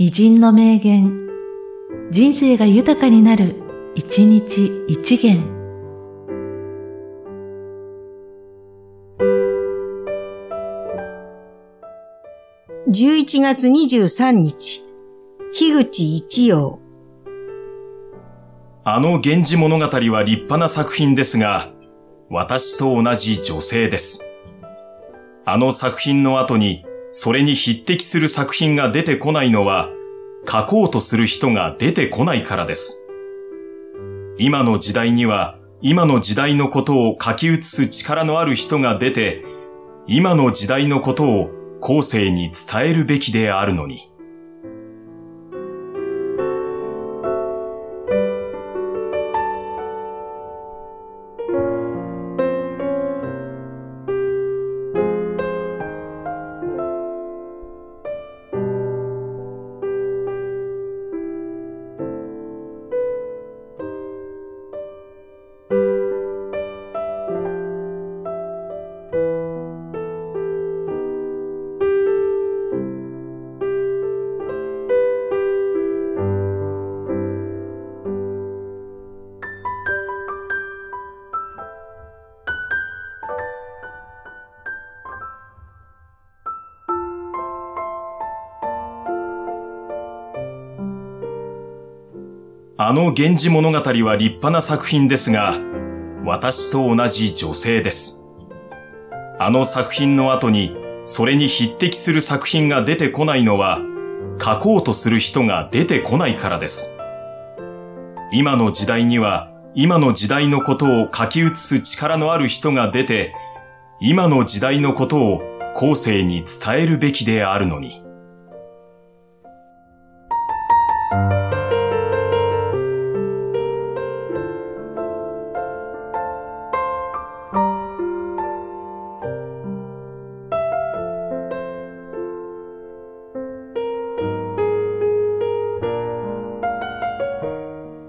偉人の名言、人生が豊かになる、一日一元。11月23日、樋口一葉。あの源氏物語は立派な作品ですが、私と同じ女性です。あの作品の後に、それに匹敵する作品が出てこないのは、書こうとする人が出てこないからです。今の時代には、今の時代のことを書き写す力のある人が出て、今の時代のことを後世に伝えるべきであるのに。あの源氏物語は立派な作品ですが、私と同じ女性です。あの作品の後に、それに匹敵する作品が出てこないのは、書こうとする人が出てこないからです。今の時代には、今の時代のことを書き写す力のある人が出て、今の時代のことを後世に伝えるべきであるのに。